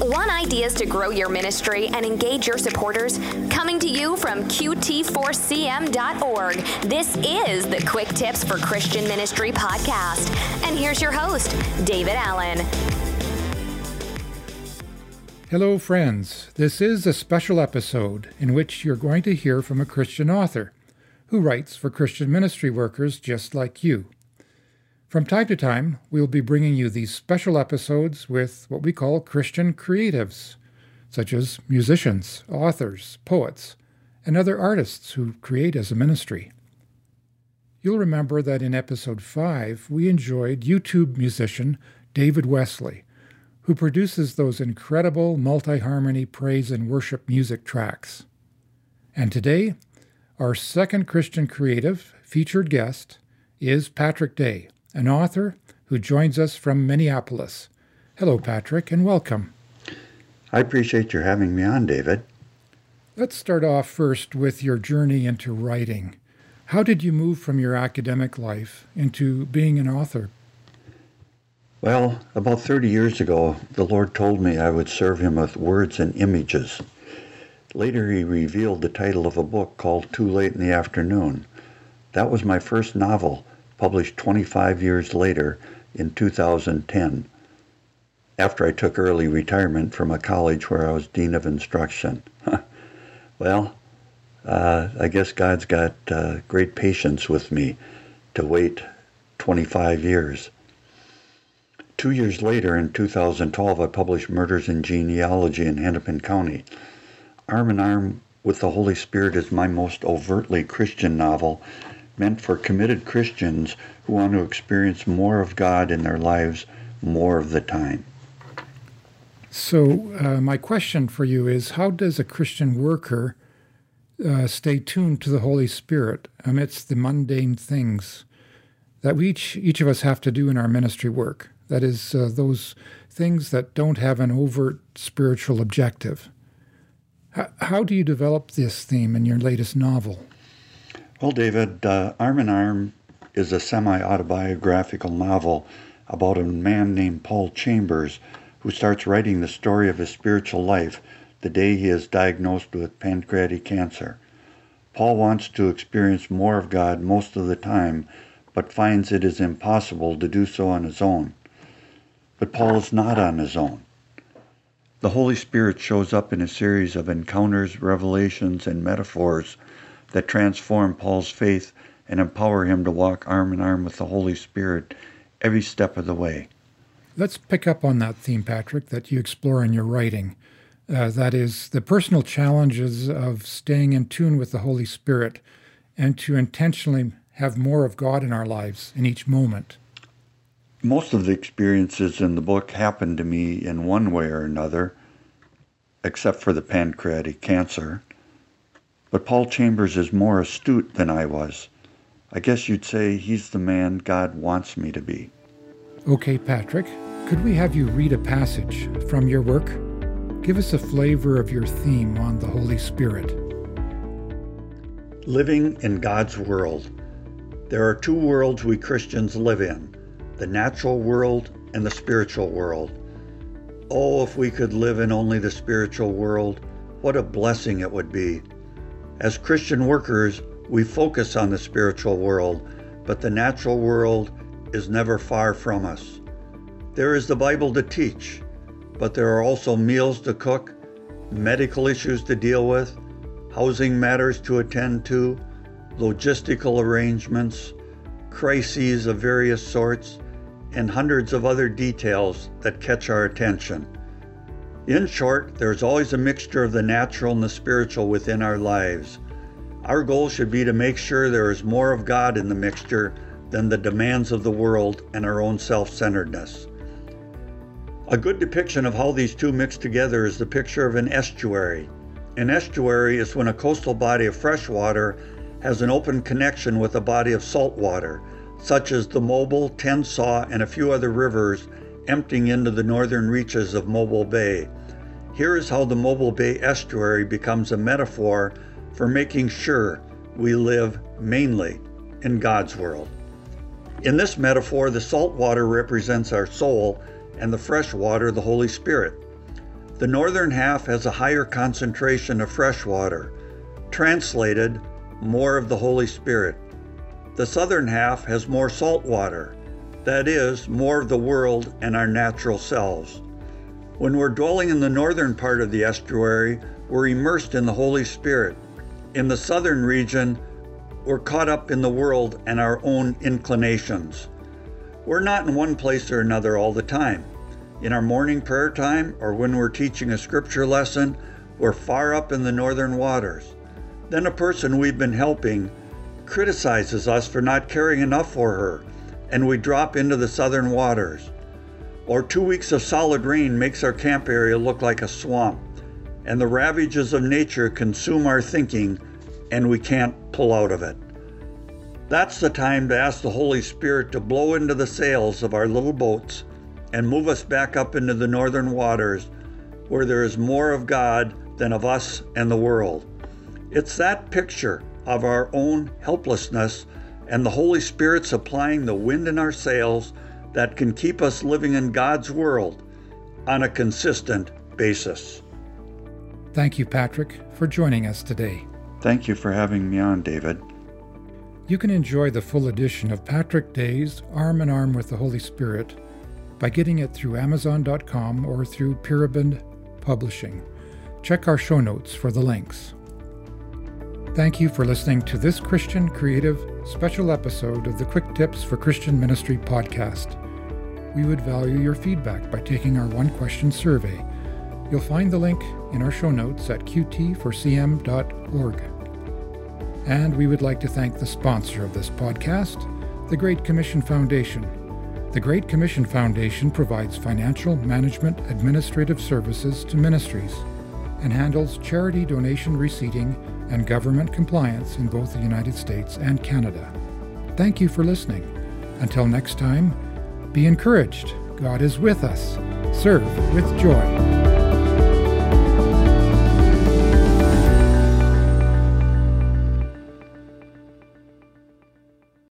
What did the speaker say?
Want ideas to grow your ministry and engage your supporters? Coming to you from QT4CM.org, this is the Quick Tips for Christian Ministry podcast. And here's your host, David Allen. Hello, friends. This is a special episode in which you're going to hear from a Christian author who writes for Christian ministry workers just like you. From time to time, we'll be bringing you these special episodes with what we call Christian creatives, such as musicians, authors, poets, and other artists who create as a ministry. You'll remember that in episode 5, we enjoyed YouTube musician David Wesley, who produces those incredible multi harmony praise and worship music tracks. And today, our second Christian creative featured guest is Patrick Day an author who joins us from Minneapolis. Hello, Patrick, and welcome. I appreciate your having me on, David. Let's start off first with your journey into writing. How did you move from your academic life into being an author? Well, about 30 years ago, the Lord told me I would serve Him with words and images. Later, He revealed the title of a book called Too Late in the Afternoon. That was my first novel, published 25 years later in 2010, after I took early retirement from a college where I was Dean of Instruction. well, uh, I guess God's got uh, great patience with me to wait 25 years. Two years later, in 2012, I published Murders in Genealogy in Hennepin County. Arm in Arm with the Holy Spirit is my most overtly Christian novel meant for committed Christians who want to experience more of God in their lives more of the time. So, uh, my question for you is how does a Christian worker uh, stay tuned to the Holy Spirit amidst the mundane things that we each, each of us have to do in our ministry work? That is, uh, those things that don't have an overt spiritual objective. H- how do you develop this theme in your latest novel? Well, David, uh, Arm in Arm is a semi autobiographical novel about a man named Paul Chambers who starts writing the story of his spiritual life the day he is diagnosed with pancreatic cancer. Paul wants to experience more of God most of the time, but finds it is impossible to do so on his own. But Paul is not on his own. The Holy Spirit shows up in a series of encounters, revelations, and metaphors that transform Paul's faith and empower him to walk arm in arm with the Holy Spirit every step of the way. Let's pick up on that theme, Patrick, that you explore in your writing. Uh, that is, the personal challenges of staying in tune with the Holy Spirit and to intentionally have more of God in our lives in each moment. Most of the experiences in the book happened to me in one way or another, except for the pancreatic cancer. But Paul Chambers is more astute than I was. I guess you'd say he's the man God wants me to be. Okay, Patrick, could we have you read a passage from your work? Give us a flavor of your theme on the Holy Spirit. Living in God's world. There are two worlds we Christians live in the natural world and the spiritual world. Oh, if we could live in only the spiritual world, what a blessing it would be. As Christian workers, we focus on the spiritual world, but the natural world is never far from us. There is the Bible to teach, but there are also meals to cook, medical issues to deal with, housing matters to attend to, logistical arrangements, crises of various sorts, and hundreds of other details that catch our attention. In short, there's always a mixture of the natural and the spiritual within our lives. Our goal should be to make sure there is more of God in the mixture than the demands of the world and our own self centeredness. A good depiction of how these two mix together is the picture of an estuary. An estuary is when a coastal body of fresh water has an open connection with a body of salt water, such as the Mobile, Tensaw, and a few other rivers emptying into the northern reaches of Mobile Bay. Here is how the Mobile Bay estuary becomes a metaphor for making sure we live mainly in God's world. In this metaphor, the salt water represents our soul and the fresh water, the Holy Spirit. The northern half has a higher concentration of fresh water, translated, more of the Holy Spirit. The southern half has more salt water, that is, more of the world and our natural selves. When we're dwelling in the northern part of the estuary, we're immersed in the Holy Spirit. In the southern region, we're caught up in the world and our own inclinations. We're not in one place or another all the time. In our morning prayer time or when we're teaching a scripture lesson, we're far up in the northern waters. Then a person we've been helping criticizes us for not caring enough for her, and we drop into the southern waters. Or two weeks of solid rain makes our camp area look like a swamp, and the ravages of nature consume our thinking, and we can't pull out of it. That's the time to ask the Holy Spirit to blow into the sails of our little boats and move us back up into the northern waters where there is more of God than of us and the world. It's that picture of our own helplessness and the Holy Spirit supplying the wind in our sails that can keep us living in God's world on a consistent basis. Thank you, Patrick, for joining us today. Thank you for having me on, David. You can enjoy the full edition of Patrick Day's Arm in Arm with the Holy Spirit by getting it through Amazon.com or through Pyramid Publishing. Check our show notes for the links. Thank you for listening to this Christian Creative special episode of the Quick Tips for Christian Ministry podcast. We would value your feedback by taking our one question survey. You'll find the link in our show notes at qt4cm.org. And we would like to thank the sponsor of this podcast, the Great Commission Foundation the Great Commission Foundation provides financial, management, administrative services to ministries and handles charity donation receipting and government compliance in both the United States and Canada. Thank you for listening. Until next time, be encouraged. God is with us. Serve with joy.